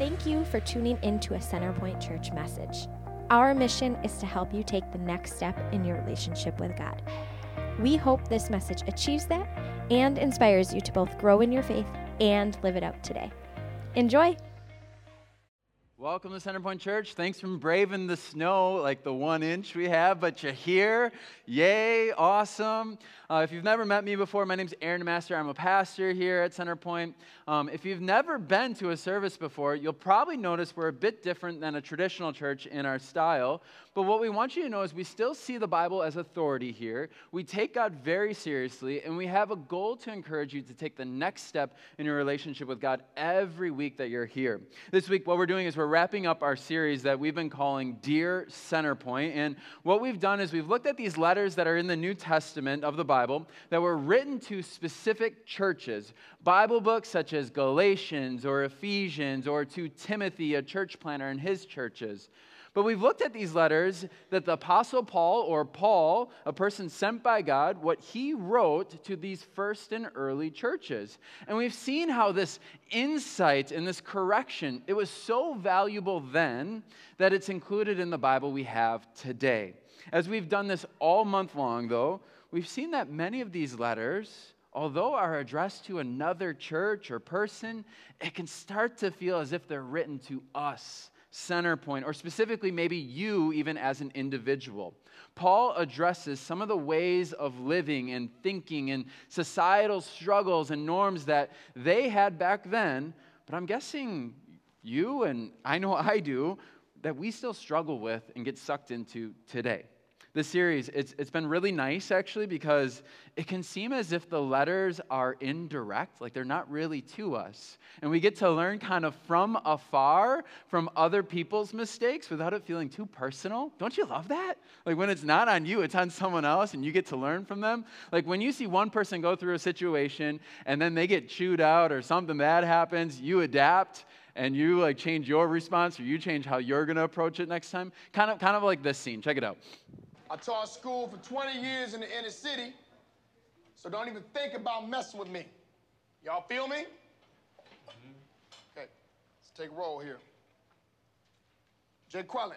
Thank you for tuning into a Centerpoint Church message. Our mission is to help you take the next step in your relationship with God. We hope this message achieves that and inspires you to both grow in your faith and live it out today. Enjoy! Welcome to Centerpoint Church. Thanks for braving the snow, like the one inch we have, but you're here. Yay, awesome. Uh, if you've never met me before, my name's Aaron Master. I'm a pastor here at Centerpoint. Um, if you've never been to a service before, you'll probably notice we're a bit different than a traditional church in our style. But what we want you to know is we still see the Bible as authority here. We take God very seriously, and we have a goal to encourage you to take the next step in your relationship with God every week that you're here. This week, what we're doing is we're wrapping up our series that we've been calling Dear Centerpoint. And what we've done is we've looked at these letters that are in the New Testament of the Bible that were written to specific churches, Bible books such as Galatians or Ephesians, or to Timothy, a church planner in his churches. But we've looked at these letters that the Apostle Paul, or Paul, a person sent by God, what he wrote to these first and early churches. And we've seen how this insight and this correction, it was so valuable then that it's included in the Bible we have today. As we've done this all month long, though, we've seen that many of these letters, although are addressed to another church or person, it can start to feel as if they're written to us Centerpoint, or specifically maybe you even as an individual. Paul addresses some of the ways of living and thinking and societal struggles and norms that they had back then, but I'm guessing you and I know I do, that we still struggle with and get sucked into today this series, it's, it's been really nice actually because it can seem as if the letters are indirect, like they're not really to us. And we get to learn kind of from afar from other people's mistakes without it feeling too personal. Don't you love that? Like when it's not on you, it's on someone else and you get to learn from them. Like when you see one person go through a situation and then they get chewed out or something bad happens, you adapt and you like change your response or you change how you're going to approach it next time. Kind of kind of like this scene. Check it out. I taught school for 20 years in the inner city, so don't even think about messing with me. Y'all feel me? Mm-hmm. Okay, let's take a roll here. Jay Quellen.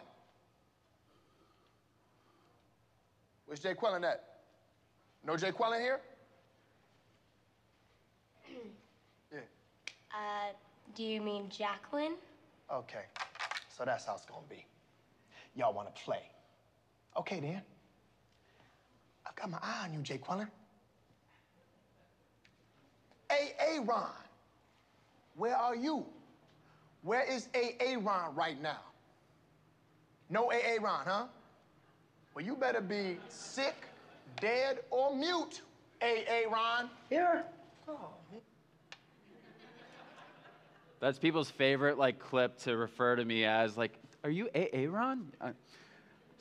Where's Jay Quellen at? No Jay Quellen here? yeah. Uh, do you mean Jacqueline? Okay, so that's how it's gonna be. Y'all wanna play. Okay, then. I've got my eye on you, Jay Quellen. A.A. Ron, where are you? Where is A.A. Ron right now? No A.A. Ron, huh? Well, you better be sick, dead, or mute, A.A. Ron. Here. Oh. That's people's favorite like clip to refer to me as like, are you A.A.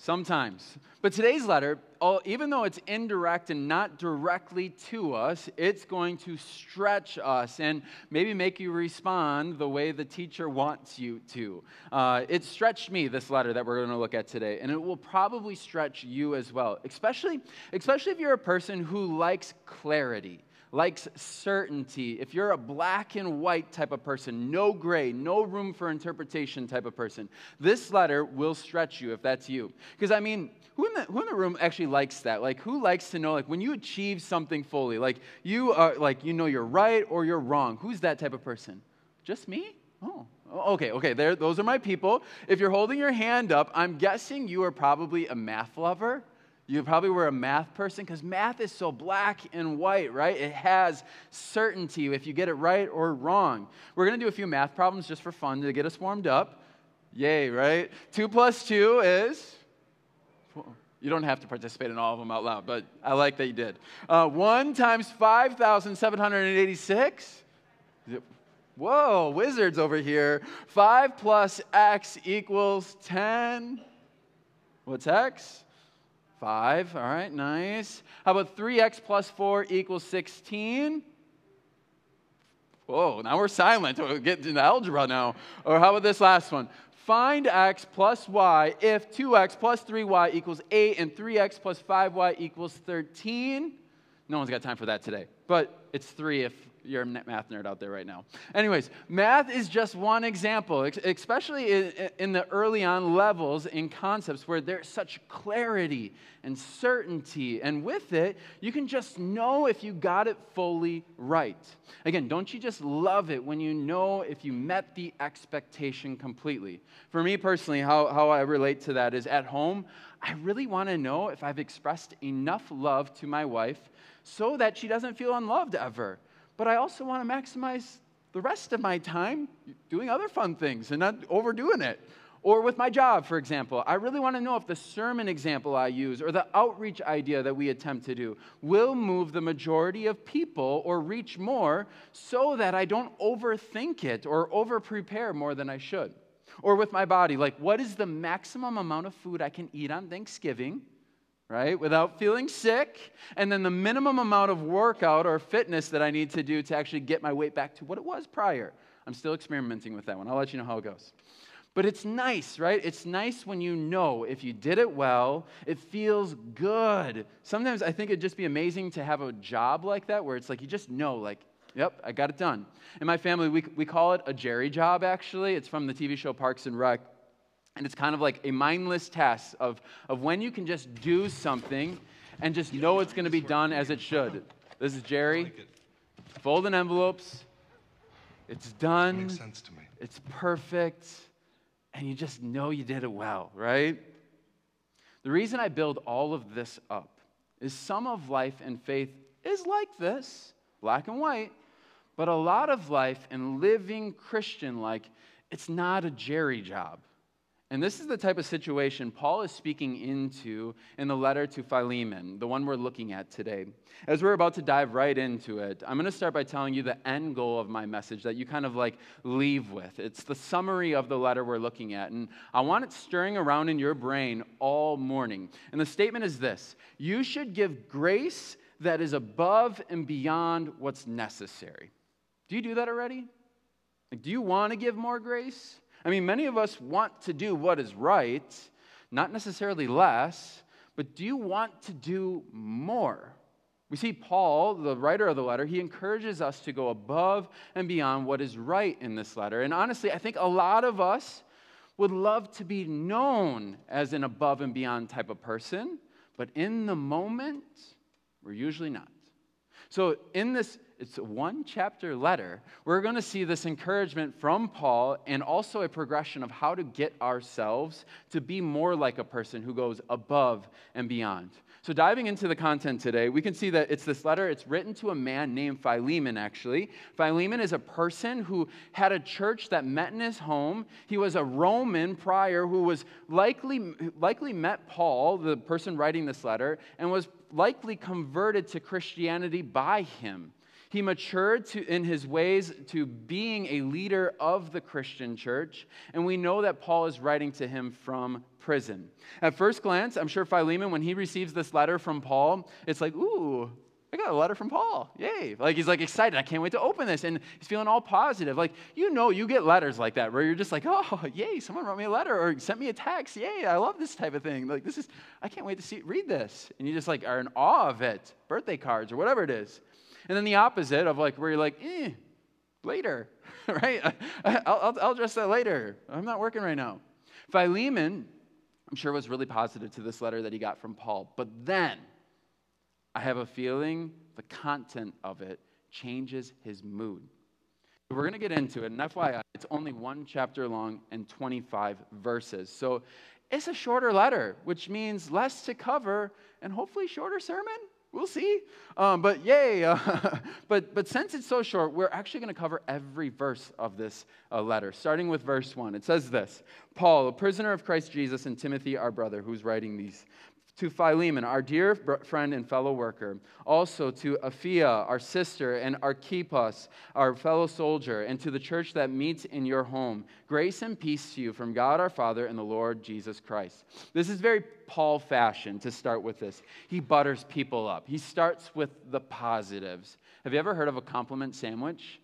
Sometimes. But today's letter, even though it's indirect and not directly to us, it's going to stretch us and maybe make you respond the way the teacher wants you to. Uh, it stretched me, this letter that we're going to look at today, and it will probably stretch you as well, especially, especially if you're a person who likes clarity likes certainty, if you're a black and white type of person, no gray, no room for interpretation type of person, this letter will stretch you if that's you. Because I mean, who in, the, who in the room actually likes that? Like, who likes to know, like, when you achieve something fully, like, you are, like, you know you're right or you're wrong? Who's that type of person? Just me? Oh, oh okay, okay, there, those are my people. If you're holding your hand up, I'm guessing you are probably a math lover. You probably were a math person because math is so black and white, right? It has certainty if you get it right or wrong. We're going to do a few math problems just for fun to get us warmed up. Yay, right? Two plus two is. You don't have to participate in all of them out loud, but I like that you did. Uh, one times 5,786. Whoa, wizards over here. Five plus x equals 10. What's x? 5. All right, nice. How about 3x plus 4 equals 16? Whoa, now we're silent. We're getting into algebra now. Or how about this last one? Find x plus y if 2x plus 3y equals 8 and 3x plus 5y equals 13. No one's got time for that today. But it's 3 if you're a math nerd out there right now. Anyways, math is just one example, especially in the early on levels in concepts where there's such clarity and certainty. And with it, you can just know if you got it fully right. Again, don't you just love it when you know if you met the expectation completely? For me personally, how, how I relate to that is at home, I really want to know if I've expressed enough love to my wife so that she doesn't feel unloved ever. But I also want to maximize the rest of my time doing other fun things and not overdoing it. Or with my job, for example, I really want to know if the sermon example I use or the outreach idea that we attempt to do will move the majority of people or reach more so that I don't overthink it or over prepare more than I should. Or with my body, like what is the maximum amount of food I can eat on Thanksgiving right? Without feeling sick, and then the minimum amount of workout or fitness that I need to do to actually get my weight back to what it was prior. I'm still experimenting with that one. I'll let you know how it goes. But it's nice, right? It's nice when you know if you did it well, it feels good. Sometimes I think it'd just be amazing to have a job like that where it's like you just know, like, yep, I got it done. In my family, we, we call it a Jerry job, actually. It's from the TV show Parks and Rec. And it's kind of like a mindless test of, of when you can just do something and just know it's going to be done as it should. This is Jerry. Folding envelopes. It's done. Makes sense to me. It's perfect. And you just know you did it well, right? The reason I build all of this up is some of life and faith is like this, black and white, but a lot of life and living Christian like, it's not a Jerry job. And this is the type of situation Paul is speaking into in the letter to Philemon, the one we're looking at today. As we're about to dive right into it, I'm going to start by telling you the end goal of my message that you kind of like leave with. It's the summary of the letter we're looking at. And I want it stirring around in your brain all morning. And the statement is this You should give grace that is above and beyond what's necessary. Do you do that already? Like, do you want to give more grace? I mean, many of us want to do what is right, not necessarily less, but do you want to do more? We see Paul, the writer of the letter, he encourages us to go above and beyond what is right in this letter. And honestly, I think a lot of us would love to be known as an above and beyond type of person, but in the moment, we're usually not. So, in this it's a one chapter letter, we're going to see this encouragement from Paul and also a progression of how to get ourselves to be more like a person who goes above and beyond. So, diving into the content today, we can see that it's this letter. It's written to a man named Philemon, actually. Philemon is a person who had a church that met in his home. He was a Roman prior who was likely, likely met Paul, the person writing this letter, and was likely converted to Christianity by him. He matured to, in his ways to being a leader of the Christian church, and we know that Paul is writing to him from prison. At first glance, I'm sure Philemon, when he receives this letter from Paul, it's like, ooh, I got a letter from Paul. Yay. Like he's like excited. I can't wait to open this. And he's feeling all positive. Like, you know, you get letters like that where you're just like, oh, yay, someone wrote me a letter or sent me a text. Yay, I love this type of thing. Like, this is, I can't wait to see, read this. And you just like are in awe of it. Birthday cards or whatever it is. And then the opposite of like where you're like, eh, later, right? I'll, I'll, I'll address that later. I'm not working right now. Philemon, I'm sure, was really positive to this letter that he got from Paul. But then I have a feeling the content of it changes his mood. We're going to get into it. And FYI, it's only one chapter long and 25 verses. So it's a shorter letter, which means less to cover and hopefully shorter sermon. We'll see. Um, but yay. Uh, but, but since it's so short, we're actually going to cover every verse of this uh, letter, starting with verse 1. It says this Paul, a prisoner of Christ Jesus, and Timothy, our brother, who's writing these to Philemon, our dear friend and fellow worker, also to Apphia, our sister, and Archippus, our fellow soldier, and to the church that meets in your home. Grace and peace to you from God our Father and the Lord Jesus Christ. This is very Paul fashion to start with this. He butters people up, he starts with the positives. Have you ever heard of a compliment sandwich?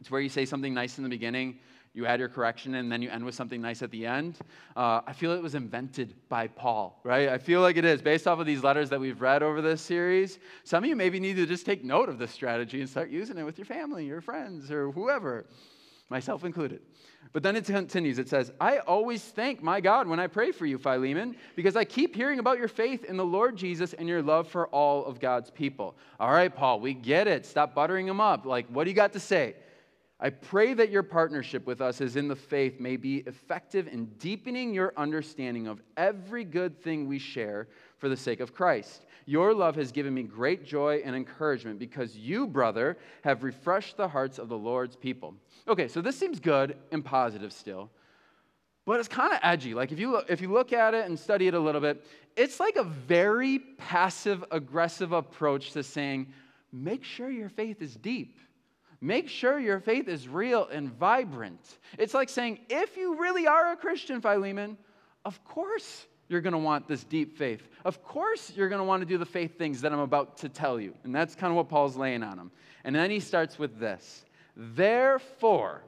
It's where you say something nice in the beginning, you add your correction, and then you end with something nice at the end. Uh, I feel it was invented by Paul, right? I feel like it is based off of these letters that we've read over this series. Some of you maybe need to just take note of this strategy and start using it with your family, your friends, or whoever, myself included. But then it continues. It says, I always thank my God when I pray for you, Philemon, because I keep hearing about your faith in the Lord Jesus and your love for all of God's people. All right, Paul, we get it. Stop buttering them up. Like, what do you got to say? I pray that your partnership with us as in the faith may be effective in deepening your understanding of every good thing we share for the sake of Christ. Your love has given me great joy and encouragement because you, brother, have refreshed the hearts of the Lord's people. Okay, so this seems good and positive still, but it's kind of edgy. Like if you, look, if you look at it and study it a little bit, it's like a very passive aggressive approach to saying, make sure your faith is deep Make sure your faith is real and vibrant. It's like saying, if you really are a Christian, Philemon, of course you're going to want this deep faith. Of course you're going to want to do the faith things that I'm about to tell you. And that's kind of what Paul's laying on him. And then he starts with this Therefore,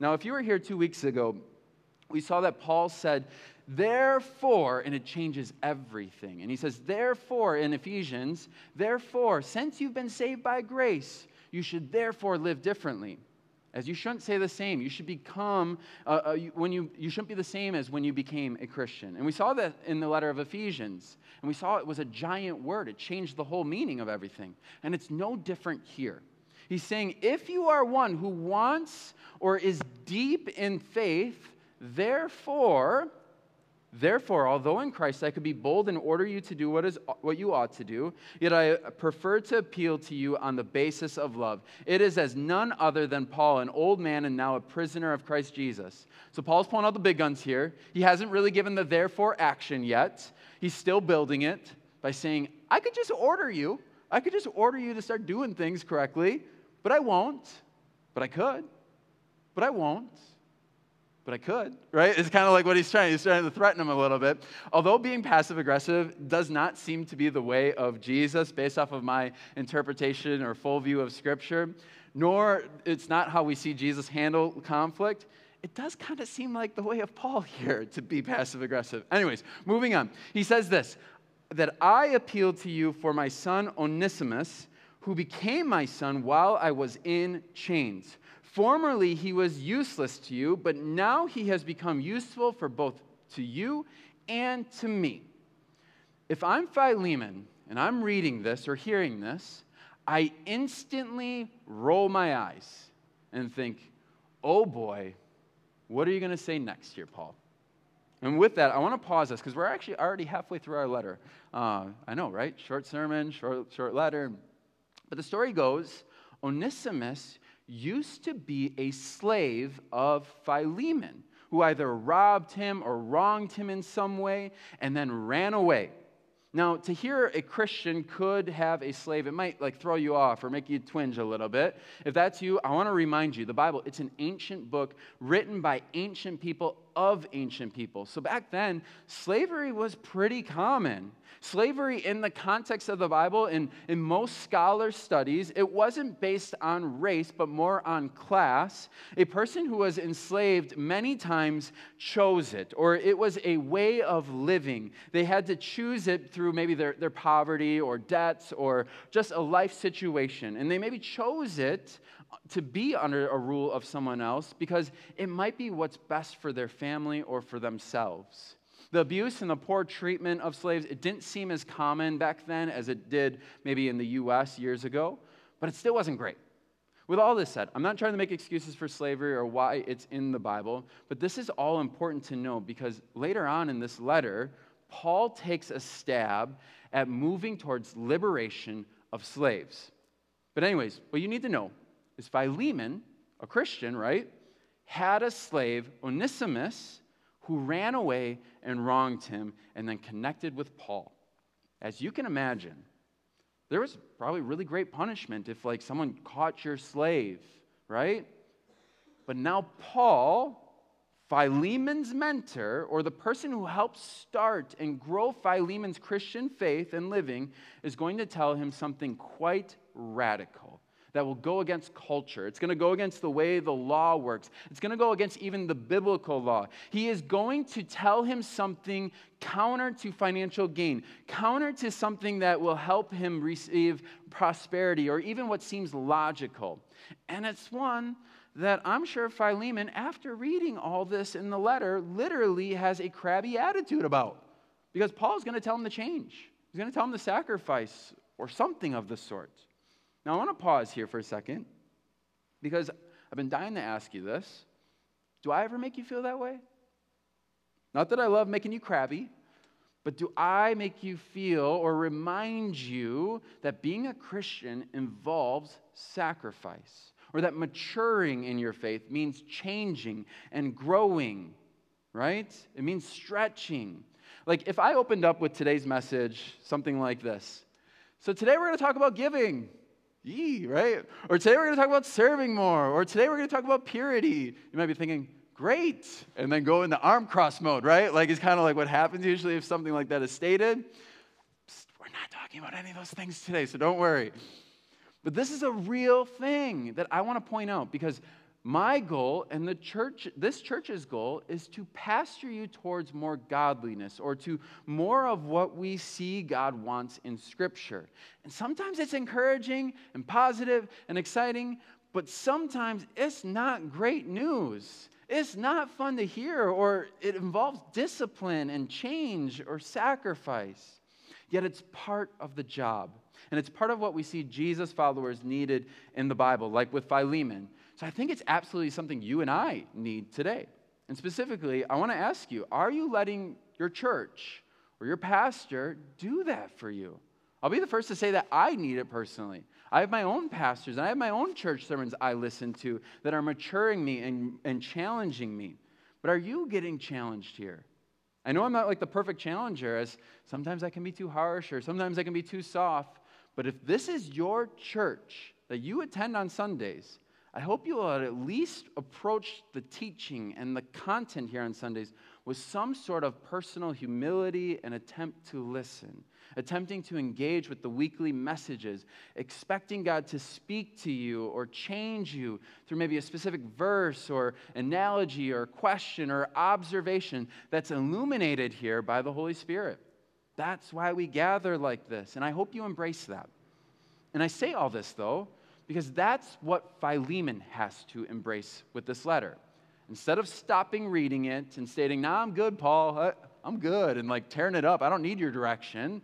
now if you were here two weeks ago, we saw that Paul said, Therefore, and it changes everything. And he says, Therefore, in Ephesians, therefore, since you've been saved by grace, you should therefore live differently. As you shouldn't say the same. You should become, uh, uh, when you, you shouldn't be the same as when you became a Christian. And we saw that in the letter of Ephesians. And we saw it was a giant word, it changed the whole meaning of everything. And it's no different here. He's saying, if you are one who wants or is deep in faith, therefore, Therefore, although in Christ I could be bold and order you to do what, is, what you ought to do, yet I prefer to appeal to you on the basis of love. It is as none other than Paul, an old man and now a prisoner of Christ Jesus. So Paul's pulling out the big guns here. He hasn't really given the therefore action yet. He's still building it by saying, I could just order you. I could just order you to start doing things correctly, but I won't. But I could. But I won't but I could, right? It's kind of like what he's trying. He's trying to threaten him a little bit. Although being passive aggressive does not seem to be the way of Jesus based off of my interpretation or full view of Scripture, nor it's not how we see Jesus handle conflict. It does kind of seem like the way of Paul here to be passive aggressive. Anyways, moving on. He says this that I appealed to you for my son Onesimus, who became my son while I was in chains. Formerly he was useless to you, but now he has become useful for both to you and to me. If I'm Philemon and I'm reading this or hearing this, I instantly roll my eyes and think, oh boy, what are you going to say next here, Paul? And with that, I want to pause this because we're actually already halfway through our letter. Uh, I know, right? Short sermon, short, short letter. But the story goes Onesimus used to be a slave of Philemon, who either robbed him or wronged him in some way and then ran away. Now, to hear a Christian could have a slave, it might like throw you off or make you twinge a little bit. If that's you, I want to remind you the Bible, it's an ancient book written by ancient people of ancient people. So back then, slavery was pretty common. Slavery, in the context of the Bible, in, in most scholars' studies, it wasn't based on race, but more on class. A person who was enslaved many times chose it, or it was a way of living. They had to choose it through maybe their, their poverty or debts or just a life situation. And they maybe chose it to be under a rule of someone else because it might be what's best for their family or for themselves. The abuse and the poor treatment of slaves, it didn't seem as common back then as it did maybe in the US years ago, but it still wasn't great. With all this said, I'm not trying to make excuses for slavery or why it's in the Bible, but this is all important to know because later on in this letter, Paul takes a stab at moving towards liberation of slaves. But, anyways, what you need to know is Philemon, a Christian, right, had a slave, Onesimus, who ran away and wronged him and then connected with Paul. As you can imagine, there was probably really great punishment if like someone caught your slave, right? But now Paul, Philemon's mentor, or the person who helped start and grow Philemon's Christian faith and living, is going to tell him something quite radical that will go against culture. It's going to go against the way the law works. It's going to go against even the biblical law. He is going to tell him something counter to financial gain, counter to something that will help him receive prosperity or even what seems logical. And it's one that I'm sure Philemon, after reading all this in the letter, literally has a crabby attitude about. Because Paul's going to tell him to change. He's going to tell him to sacrifice or something of the sort. Now, I want to pause here for a second because I've been dying to ask you this. Do I ever make you feel that way? Not that I love making you crabby, but do I make you feel or remind you that being a Christian involves sacrifice? Or that maturing in your faith means changing and growing, right? It means stretching. Like if I opened up with today's message something like this. So today we're going to talk about giving. Yee, right? Or today we're going to talk about serving more. Or today we're going to talk about purity. You might be thinking, great. And then go into arm cross mode, right? Like it's kind of like what happens usually if something like that is stated. Psst, we're not talking about any of those things today, so don't worry. But this is a real thing that I want to point out because my goal and the church this church's goal is to pastor you towards more godliness or to more of what we see god wants in scripture. And sometimes it's encouraging and positive and exciting but sometimes it's not great news. It's not fun to hear or it involves discipline and change or sacrifice. Yet it's part of the job. And it's part of what we see jesus followers needed in the bible like with philemon so I think it's absolutely something you and I need today. And specifically, I want to ask you are you letting your church or your pastor do that for you? I'll be the first to say that I need it personally. I have my own pastors and I have my own church sermons I listen to that are maturing me and, and challenging me. But are you getting challenged here? I know I'm not like the perfect challenger, as sometimes I can be too harsh or sometimes I can be too soft. But if this is your church that you attend on Sundays, I hope you will at least approach the teaching and the content here on Sundays with some sort of personal humility and attempt to listen, attempting to engage with the weekly messages, expecting God to speak to you or change you through maybe a specific verse or analogy or question or observation that's illuminated here by the Holy Spirit. That's why we gather like this, and I hope you embrace that. And I say all this, though, because that's what Philemon has to embrace with this letter. Instead of stopping reading it and stating, Nah, I'm good, Paul, I'm good, and like tearing it up, I don't need your direction,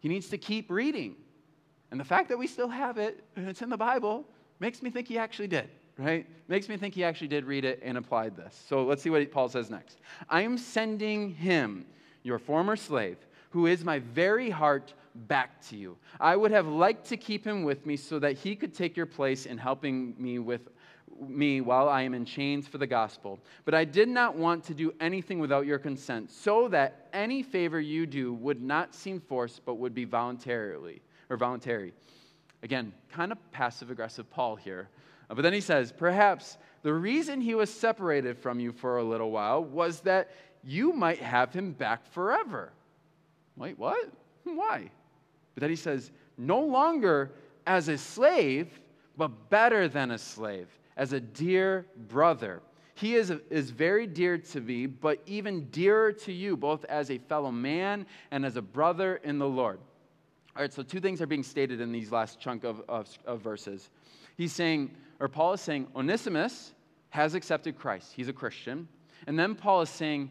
he needs to keep reading. And the fact that we still have it, and it's in the Bible, makes me think he actually did, right? Makes me think he actually did read it and applied this. So let's see what Paul says next. I am sending him, your former slave, who is my very heart back to you. I would have liked to keep him with me so that he could take your place in helping me with me while I am in chains for the gospel. But I did not want to do anything without your consent, so that any favor you do would not seem forced, but would be voluntarily or voluntary. Again, kind of passive aggressive Paul here. Uh, but then he says, perhaps the reason he was separated from you for a little while was that you might have him back forever. Wait, what? Why? But then he says, no longer as a slave, but better than a slave, as a dear brother. He is, is very dear to me, but even dearer to you, both as a fellow man and as a brother in the Lord. All right, so two things are being stated in these last chunk of, of, of verses. He's saying, or Paul is saying, Onesimus has accepted Christ. He's a Christian. And then Paul is saying,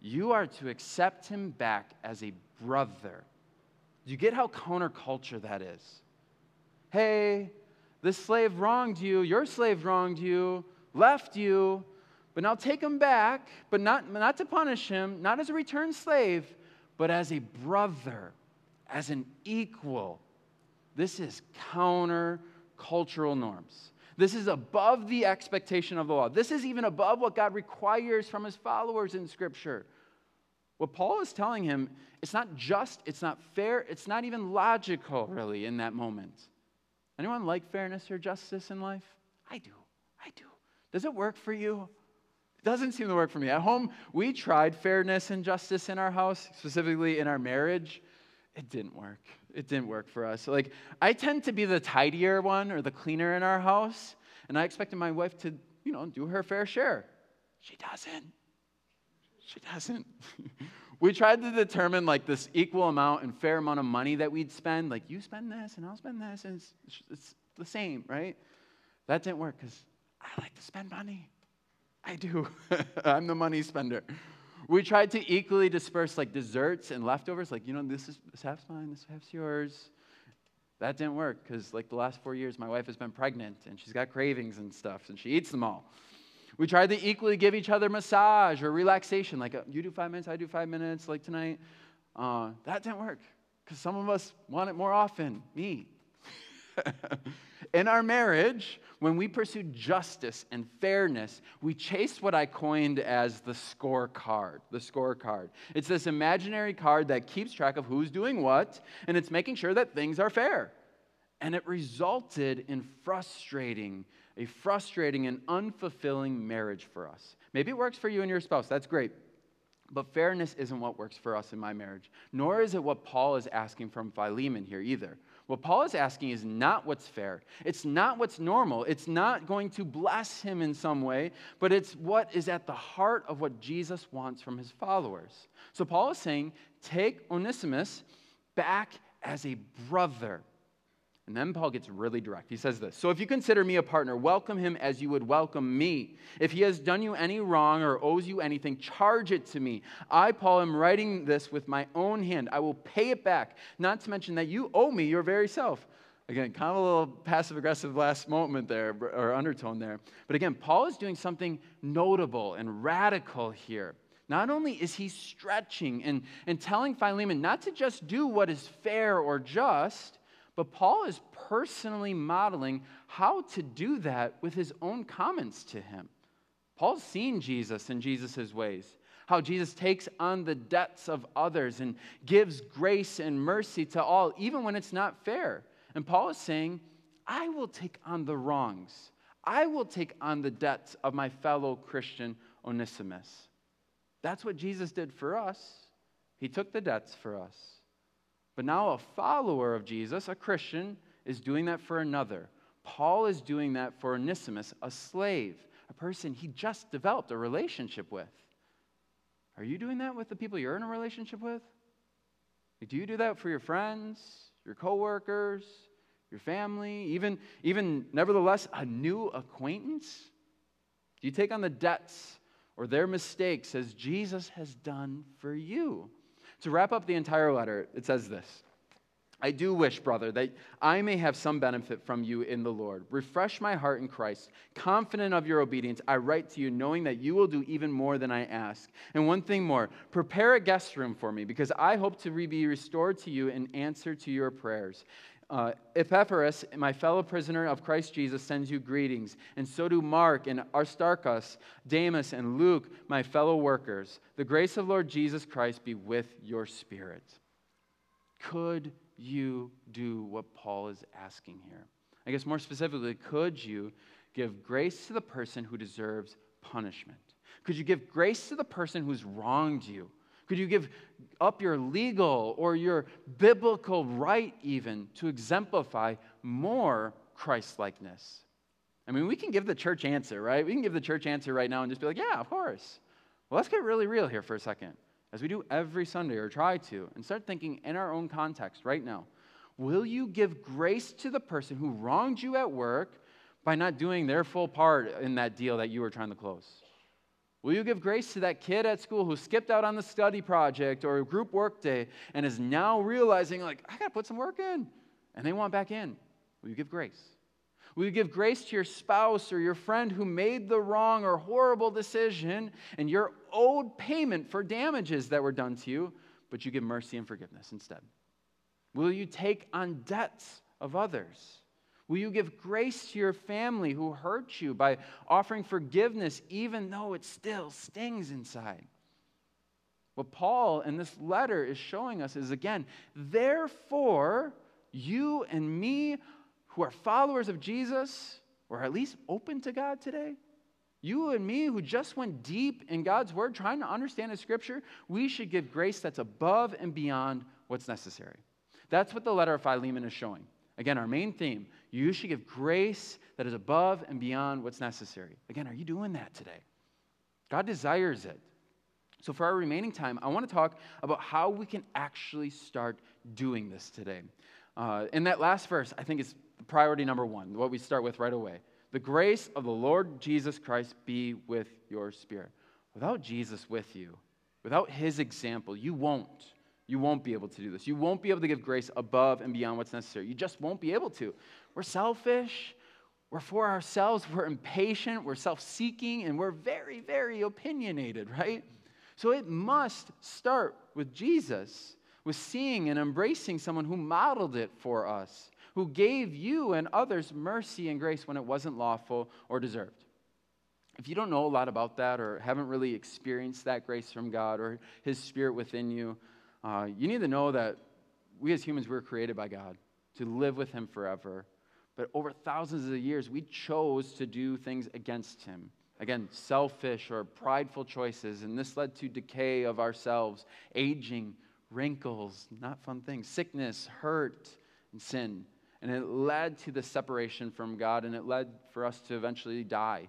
you are to accept him back as a brother. Do you get how counterculture that is? Hey, this slave wronged you, your slave wronged you, left you, but now take him back, but not, not to punish him, not as a returned slave, but as a brother, as an equal. This is counter cultural norms. This is above the expectation of the law. This is even above what God requires from his followers in Scripture. What Paul is telling him, it's not just, it's not fair, it's not even logical, really, in that moment. Anyone like fairness or justice in life? I do. I do. Does it work for you? It doesn't seem to work for me. At home, we tried fairness and justice in our house, specifically in our marriage. it didn't work. It didn't work for us. Like, I tend to be the tidier one or the cleaner in our house, and I expected my wife to, you know, do her fair share. She doesn't. She doesn't. we tried to determine like this equal amount and fair amount of money that we'd spend. Like, you spend this and I'll spend this, and it's, it's the same, right? That didn't work because I like to spend money. I do. I'm the money spender. We tried to equally disperse like desserts and leftovers, like, you know, this is this half's mine, this half's yours. That didn't work because, like, the last four years, my wife has been pregnant and she's got cravings and stuff, and she eats them all. We tried to equally give each other massage or relaxation, like, uh, you do five minutes, I do five minutes, like tonight. Uh, that didn't work because some of us want it more often. Me. In our marriage, when we pursued justice and fairness, we chased what I coined as the scorecard. The scorecard. It's this imaginary card that keeps track of who's doing what, and it's making sure that things are fair. And it resulted in frustrating, a frustrating and unfulfilling marriage for us. Maybe it works for you and your spouse. That's great. But fairness isn't what works for us in my marriage, nor is it what Paul is asking from Philemon here either. What Paul is asking is not what's fair. It's not what's normal. It's not going to bless him in some way, but it's what is at the heart of what Jesus wants from his followers. So Paul is saying, take Onesimus back as a brother. And then Paul gets really direct. He says this So if you consider me a partner, welcome him as you would welcome me. If he has done you any wrong or owes you anything, charge it to me. I, Paul, am writing this with my own hand. I will pay it back. Not to mention that you owe me your very self. Again, kind of a little passive aggressive last moment there, or undertone there. But again, Paul is doing something notable and radical here. Not only is he stretching and, and telling Philemon not to just do what is fair or just, but Paul is personally modeling how to do that with his own comments to him. Paul's seen Jesus and Jesus' ways, how Jesus takes on the debts of others and gives grace and mercy to all, even when it's not fair. And Paul is saying, I will take on the wrongs. I will take on the debts of my fellow Christian Onesimus. That's what Jesus did for us. He took the debts for us. But now a follower of Jesus, a Christian, is doing that for another. Paul is doing that for Onesimus, a slave, a person he just developed a relationship with. Are you doing that with the people you're in a relationship with? Do you do that for your friends, your coworkers, your family, even, even nevertheless, a new acquaintance? Do you take on the debts or their mistakes as Jesus has done for you? To wrap up the entire letter, it says this I do wish, brother, that I may have some benefit from you in the Lord. Refresh my heart in Christ. Confident of your obedience, I write to you, knowing that you will do even more than I ask. And one thing more prepare a guest room for me, because I hope to be restored to you in answer to your prayers. Uh, Epaphras, my fellow prisoner of Christ Jesus, sends you greetings, and so do Mark and Aristarchus, Demas, and Luke, my fellow workers. The grace of Lord Jesus Christ be with your spirit. Could you do what Paul is asking here? I guess more specifically, could you give grace to the person who deserves punishment? Could you give grace to the person who's wronged you? Could you give up your legal or your biblical right, even, to exemplify more Christ likeness? I mean, we can give the church answer, right? We can give the church answer right now and just be like, yeah, of course. Well, let's get really real here for a second, as we do every Sunday or try to, and start thinking in our own context right now. Will you give grace to the person who wronged you at work by not doing their full part in that deal that you were trying to close? Will you give grace to that kid at school who skipped out on the study project or a group work day and is now realizing, like, I got to put some work in, and they want back in? Will you give grace? Will you give grace to your spouse or your friend who made the wrong or horrible decision and you're owed payment for damages that were done to you, but you give mercy and forgiveness instead? Will you take on debts of others? Will you give grace to your family who hurt you by offering forgiveness even though it still stings inside? What Paul in this letter is showing us is again, therefore, you and me who are followers of Jesus, or at least open to God today, you and me who just went deep in God's word trying to understand His scripture, we should give grace that's above and beyond what's necessary. That's what the letter of Philemon is showing. Again, our main theme you should give grace that is above and beyond what's necessary. Again, are you doing that today? God desires it. So, for our remaining time, I want to talk about how we can actually start doing this today. Uh, in that last verse, I think is priority number one, what we start with right away. The grace of the Lord Jesus Christ be with your spirit. Without Jesus with you, without his example, you won't. You won't be able to do this. You won't be able to give grace above and beyond what's necessary. You just won't be able to. We're selfish. We're for ourselves. We're impatient. We're self seeking. And we're very, very opinionated, right? So it must start with Jesus, with seeing and embracing someone who modeled it for us, who gave you and others mercy and grace when it wasn't lawful or deserved. If you don't know a lot about that or haven't really experienced that grace from God or His Spirit within you, uh, you need to know that we as humans were created by God to live with Him forever. But over thousands of years, we chose to do things against Him. Again, selfish or prideful choices, and this led to decay of ourselves, aging, wrinkles, not fun things, sickness, hurt, and sin. And it led to the separation from God, and it led for us to eventually die,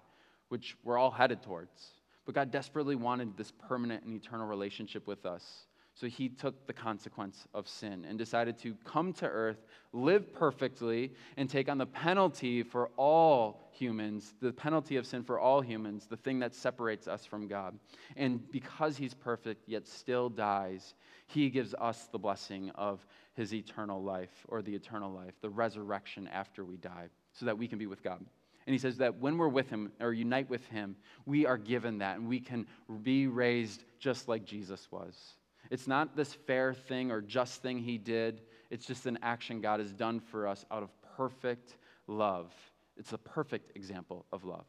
which we're all headed towards. But God desperately wanted this permanent and eternal relationship with us. So he took the consequence of sin and decided to come to earth, live perfectly, and take on the penalty for all humans, the penalty of sin for all humans, the thing that separates us from God. And because he's perfect yet still dies, he gives us the blessing of his eternal life or the eternal life, the resurrection after we die, so that we can be with God. And he says that when we're with him or unite with him, we are given that and we can be raised just like Jesus was. It's not this fair thing or just thing he did. It's just an action God has done for us out of perfect love. It's a perfect example of love.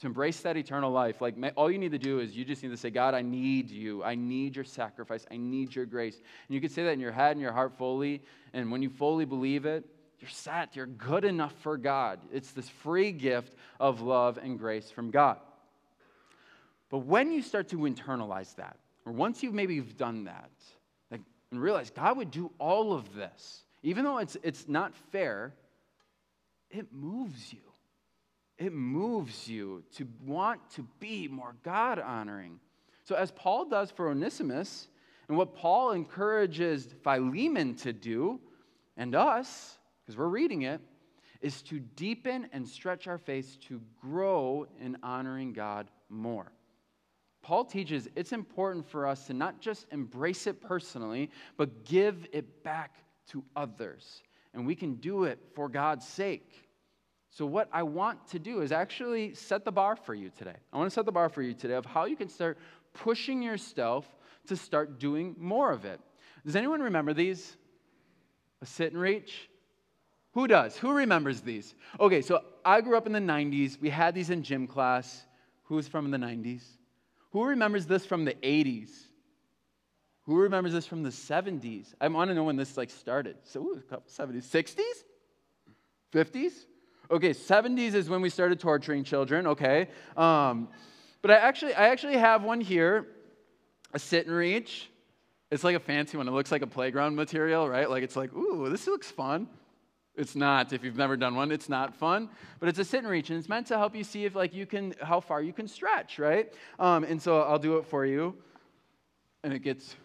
To embrace that eternal life, like all you need to do is you just need to say, God, I need you. I need your sacrifice. I need your grace. And you can say that in your head and your heart fully. And when you fully believe it, you're set. You're good enough for God. It's this free gift of love and grace from God. But when you start to internalize that, or once you've maybe done that, like, and realize God would do all of this, even though it's, it's not fair, it moves you. It moves you to want to be more God honoring. So, as Paul does for Onesimus, and what Paul encourages Philemon to do, and us, because we're reading it, is to deepen and stretch our faith to grow in honoring God more. Paul teaches it's important for us to not just embrace it personally, but give it back to others. And we can do it for God's sake. So, what I want to do is actually set the bar for you today. I want to set the bar for you today of how you can start pushing yourself to start doing more of it. Does anyone remember these? A sit and reach? Who does? Who remembers these? Okay, so I grew up in the 90s. We had these in gym class. Who's from the 90s? Who remembers this from the 80s? Who remembers this from the 70s? I want to know when this like started. So, ooh, a couple 70s, 60s, 50s. Okay, 70s is when we started torturing children. Okay, um, but I actually, I actually have one here, a sit and reach. It's like a fancy one. It looks like a playground material, right? Like it's like, ooh, this looks fun. It's not. If you've never done one, it's not fun. But it's a sit and reach, and it's meant to help you see if like you can how far you can stretch, right? Um, and so I'll do it for you, and it gets.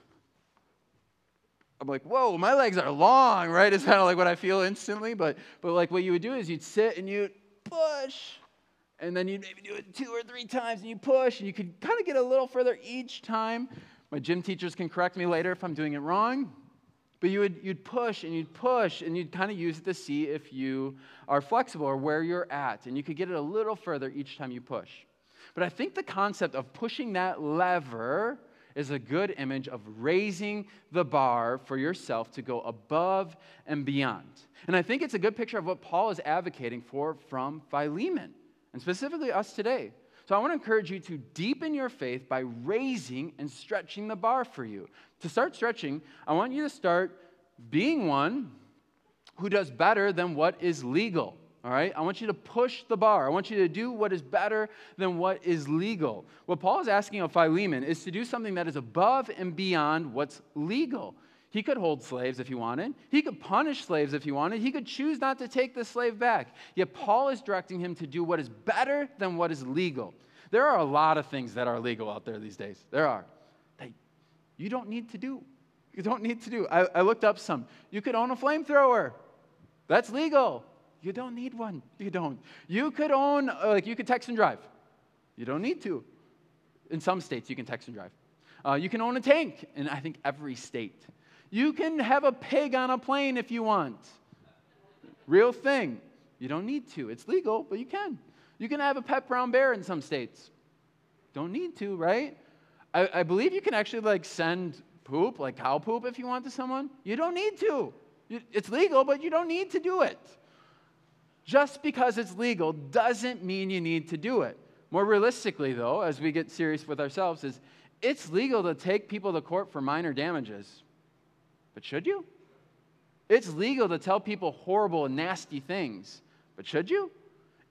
I'm like, whoa, my legs are long, right? It's kind of like what I feel instantly. But but like what you would do is you'd sit and you'd push, and then you'd maybe do it two or three times, and you push, and you could kind of get a little further each time. My gym teachers can correct me later if I'm doing it wrong. But you would, you'd push and you'd push and you'd kind of use it to see if you are flexible or where you're at. And you could get it a little further each time you push. But I think the concept of pushing that lever is a good image of raising the bar for yourself to go above and beyond. And I think it's a good picture of what Paul is advocating for from Philemon, and specifically us today. So I want to encourage you to deepen your faith by raising and stretching the bar for you. To start stretching, I want you to start being one who does better than what is legal. All right? I want you to push the bar. I want you to do what is better than what is legal. What Paul is asking of Philemon is to do something that is above and beyond what's legal. He could hold slaves if he wanted. He could punish slaves if he wanted. He could choose not to take the slave back. Yet Paul is directing him to do what is better than what is legal. There are a lot of things that are legal out there these days. There are. That you don't need to do. You don't need to do. I, I looked up some. You could own a flamethrower. That's legal. You don't need one. You don't. You could own, uh, like, you could text and drive. You don't need to. In some states, you can text and drive. Uh, you can own a tank in, I think, every state. You can have a pig on a plane if you want. Real thing. You don't need to. It's legal, but you can. You can have a pet brown bear in some states. Don't need to, right? I, I believe you can actually like send poop, like cow poop, if you want to someone. You don't need to. It's legal, but you don't need to do it. Just because it's legal doesn't mean you need to do it. More realistically, though, as we get serious with ourselves, is it's legal to take people to court for minor damages. But should you? It's legal to tell people horrible and nasty things. But should you?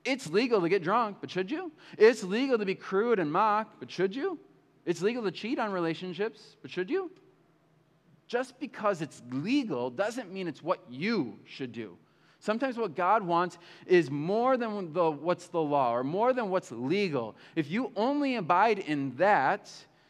It's legal to get drunk, but should you? It's legal to be crude and mock, but should you? It's legal to cheat on relationships, but should you? Just because it's legal doesn't mean it's what you should do. Sometimes what God wants is more than the, what's the law or more than what's legal. If you only abide in that,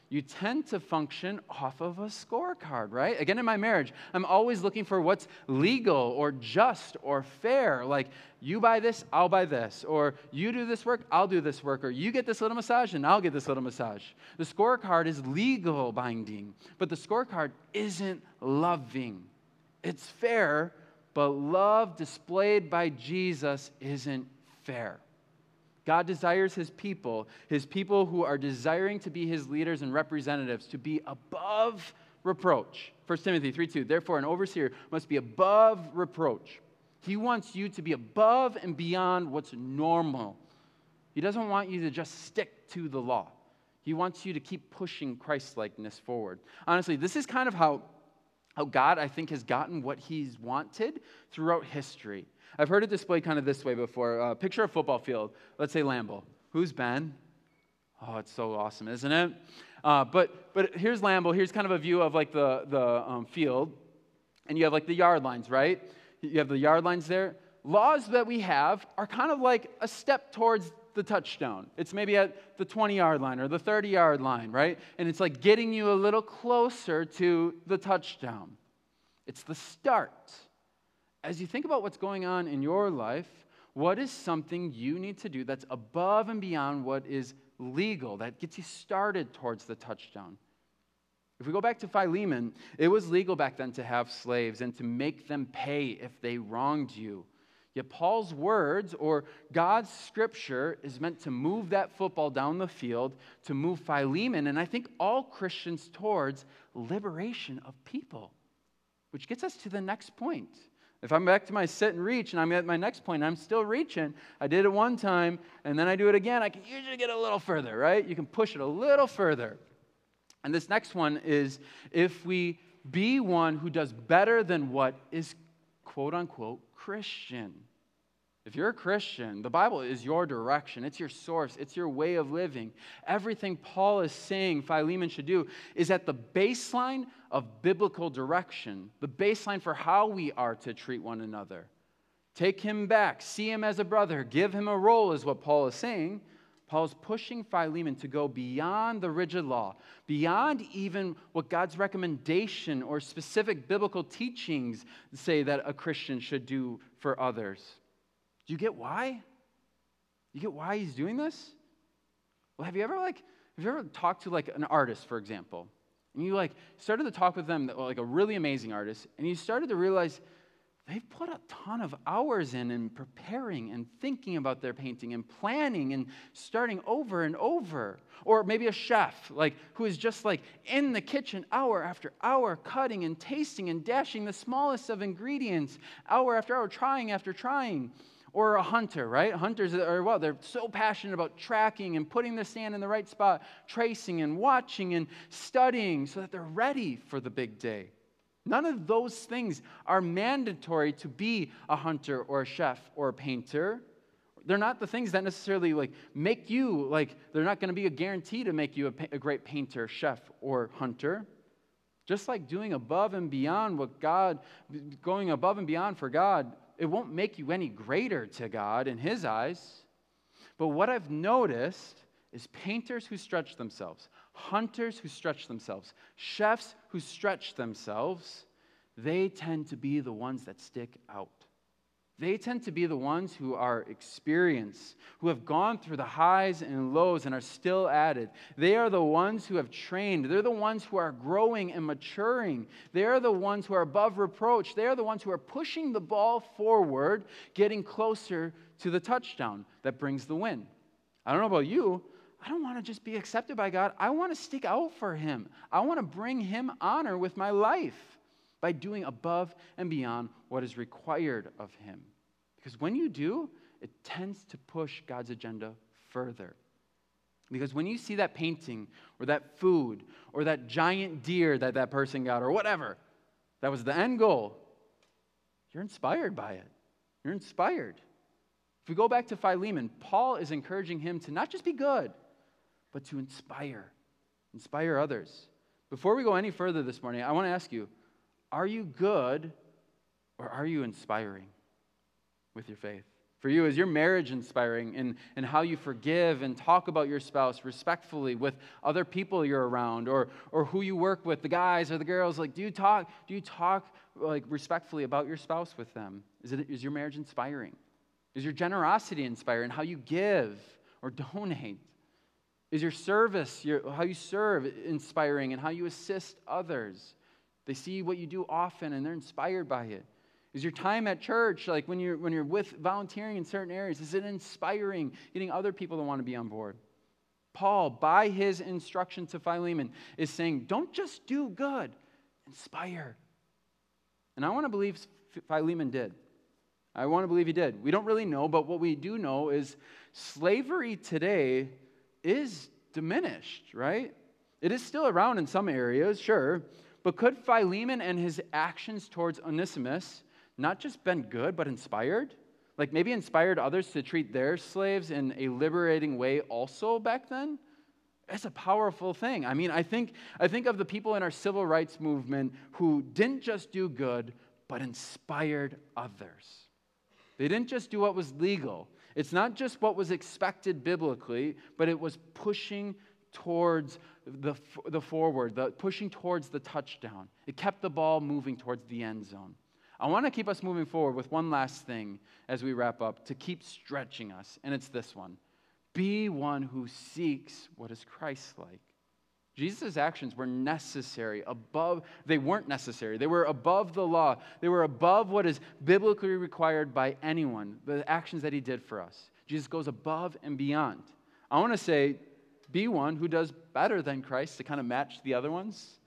you tend to function off of a scorecard, right? Again, in my marriage, I'm always looking for what's legal or just or fair. Like, you buy this, I'll buy this. Or you do this work, I'll do this work. Or you get this little massage, and I'll get this little massage. The scorecard is legal binding, but the scorecard isn't loving. It's fair, but love displayed by Jesus isn't fair. God desires his people, his people who are desiring to be his leaders and representatives, to be above reproach. 1 Timothy 3 2. Therefore, an overseer must be above reproach. He wants you to be above and beyond what's normal. He doesn't want you to just stick to the law. He wants you to keep pushing Christlikeness forward. Honestly, this is kind of how, how God, I think, has gotten what he's wanted throughout history. I've heard it displayed kind of this way before. Uh, picture a football field. Let's say Lambeau. Who's Ben? Oh, it's so awesome, isn't it? Uh, but but here's Lambeau. Here's kind of a view of like the the um, field, and you have like the yard lines, right? You have the yard lines there. Laws that we have are kind of like a step towards the touchdown. It's maybe at the 20 yard line or the 30 yard line, right? And it's like getting you a little closer to the touchdown. It's the start as you think about what's going on in your life, what is something you need to do that's above and beyond what is legal, that gets you started towards the touchdown? If we go back to Philemon, it was legal back then to have slaves and to make them pay if they wronged you. Yet Paul's words or God's scripture is meant to move that football down the field, to move Philemon, and I think all Christians towards liberation of people. Which gets us to the next point. If I'm back to my sit and reach and I'm at my next point, I'm still reaching. I did it one time and then I do it again, I can usually get a little further, right? You can push it a little further. And this next one is if we be one who does better than what is quote unquote Christian. If you're a Christian, the Bible is your direction, it's your source, it's your way of living. Everything Paul is saying Philemon should do is at the baseline of biblical direction, the baseline for how we are to treat one another. Take him back, see him as a brother, give him a role, is what Paul is saying. Paul is pushing Philemon to go beyond the rigid law, beyond even what God's recommendation or specific biblical teachings say that a Christian should do for others. Do you get why? You get why he's doing this? Well, have you ever like have you ever talked to like an artist, for example, and you like started to talk with them, like a really amazing artist, and you started to realize they've put a ton of hours in and preparing and thinking about their painting and planning and starting over and over. Or maybe a chef, like who is just like in the kitchen hour after hour, cutting and tasting and dashing the smallest of ingredients, hour after hour, trying after trying or a hunter, right? Hunters are well, they're so passionate about tracking and putting the stand in the right spot, tracing and watching and studying so that they're ready for the big day. None of those things are mandatory to be a hunter or a chef or a painter. They're not the things that necessarily like make you like they're not going to be a guarantee to make you a, a great painter, chef, or hunter. Just like doing above and beyond what God, going above and beyond for God, it won't make you any greater to God in His eyes. But what I've noticed is painters who stretch themselves, hunters who stretch themselves, chefs who stretch themselves, they tend to be the ones that stick out. They tend to be the ones who are experienced, who have gone through the highs and lows and are still at it. They are the ones who have trained. They're the ones who are growing and maturing. They are the ones who are above reproach. They are the ones who are pushing the ball forward, getting closer to the touchdown that brings the win. I don't know about you. I don't want to just be accepted by God. I want to stick out for Him. I want to bring Him honor with my life by doing above and beyond what is required of him. Because when you do, it tends to push God's agenda further. Because when you see that painting or that food or that giant deer that that person got or whatever, that was the end goal, you're inspired by it. You're inspired. If we go back to Philemon, Paul is encouraging him to not just be good, but to inspire, inspire others. Before we go any further this morning, I want to ask you are you good or are you inspiring with your faith? For you, is your marriage inspiring in, in how you forgive and talk about your spouse respectfully with other people you're around or, or who you work with, the guys or the girls? Like, do you talk, do you talk like respectfully about your spouse with them? Is, it, is your marriage inspiring? Is your generosity inspiring? How you give or donate? Is your service, your, how you serve, inspiring and how you assist others? They see what you do often and they're inspired by it. Is your time at church, like when you're, when you're with volunteering in certain areas, is it inspiring, getting other people to want to be on board? Paul, by his instruction to Philemon, is saying, don't just do good, inspire. And I want to believe Philemon did. I want to believe he did. We don't really know, but what we do know is slavery today is diminished, right? It is still around in some areas, sure, but could Philemon and his actions towards Onesimus not just been good, but inspired? Like maybe inspired others to treat their slaves in a liberating way also back then? It's a powerful thing. I mean, I think, I think of the people in our civil rights movement who didn't just do good, but inspired others. They didn't just do what was legal. It's not just what was expected biblically, but it was pushing towards the, the forward, the pushing towards the touchdown. It kept the ball moving towards the end zone. I want to keep us moving forward with one last thing as we wrap up to keep stretching us, and it's this one Be one who seeks what is Christ like. Jesus' actions were necessary, above, they weren't necessary. They were above the law. They were above what is biblically required by anyone, the actions that he did for us. Jesus goes above and beyond. I want to say be one who does better than Christ to kind of match the other ones.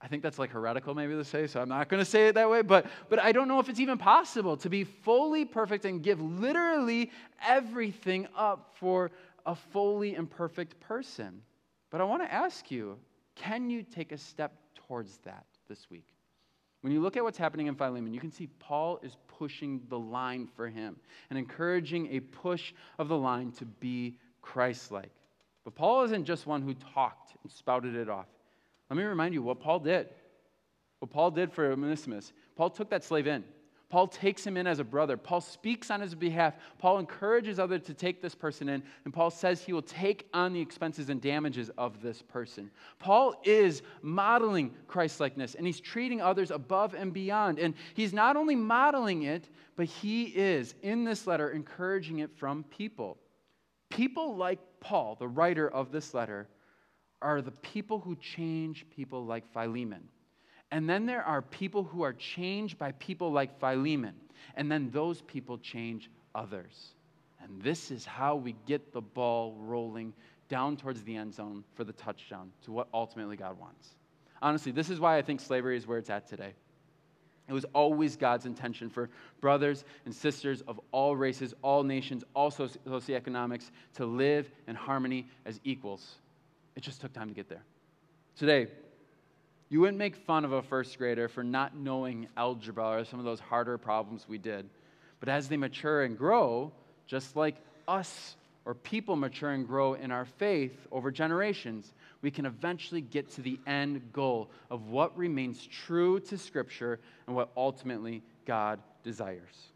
I think that's like heretical, maybe to say, so I'm not going to say it that way, but, but I don't know if it's even possible to be fully perfect and give literally everything up for a fully imperfect person. But I want to ask you can you take a step towards that this week? When you look at what's happening in Philemon, you can see Paul is pushing the line for him and encouraging a push of the line to be Christ like. But Paul isn't just one who talked and spouted it off. Let me remind you what Paul did. What Paul did for Onesimus. Paul took that slave in. Paul takes him in as a brother. Paul speaks on his behalf. Paul encourages others to take this person in, and Paul says he will take on the expenses and damages of this person. Paul is modeling Christlikeness, and he's treating others above and beyond. And he's not only modeling it, but he is, in this letter, encouraging it from people. People like Paul, the writer of this letter, are the people who change people like Philemon. And then there are people who are changed by people like Philemon. And then those people change others. And this is how we get the ball rolling down towards the end zone for the touchdown to what ultimately God wants. Honestly, this is why I think slavery is where it's at today. It was always God's intention for brothers and sisters of all races, all nations, all socioeconomics to live in harmony as equals. It just took time to get there. Today, you wouldn't make fun of a first grader for not knowing algebra or some of those harder problems we did. But as they mature and grow, just like us or people mature and grow in our faith over generations, we can eventually get to the end goal of what remains true to Scripture and what ultimately God desires.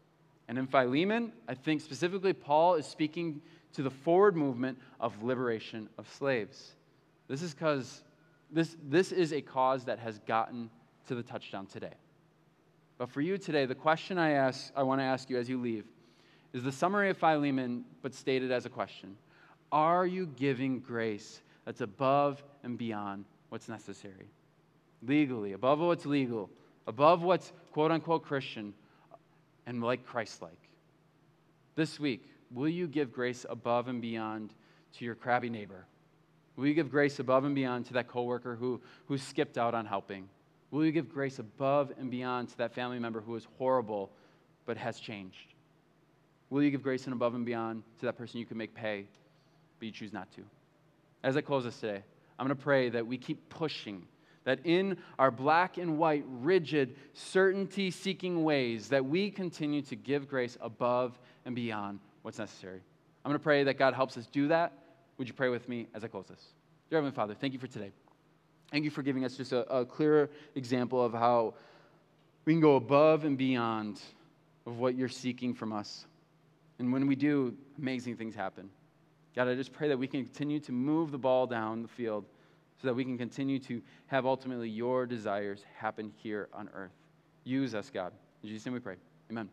And in Philemon, I think specifically Paul is speaking to the forward movement of liberation of slaves. This is because this, this is a cause that has gotten to the touchdown today. But for you today, the question I, ask, I want to ask you as you leave is the summary of Philemon, but stated as a question Are you giving grace that's above and beyond what's necessary? Legally, above what's legal, above what's quote unquote Christian, and like Christ like. This week, will you give grace above and beyond to your crabby neighbor? Will you give grace above and beyond to that coworker who, who skipped out on helping? Will you give grace above and beyond to that family member who is horrible but has changed? Will you give grace and above and beyond to that person you can make pay, but you choose not to? As I close this today, I'm going to pray that we keep pushing, that in our black and white, rigid, certainty seeking ways, that we continue to give grace above and beyond what's necessary. I'm going to pray that God helps us do that. Would you pray with me as I close this? Dear Heavenly Father, thank you for today. Thank you for giving us just a, a clearer example of how we can go above and beyond of what you're seeking from us. And when we do, amazing things happen. God, I just pray that we can continue to move the ball down the field so that we can continue to have ultimately your desires happen here on earth. Use us, God. In Jesus' name we pray. Amen.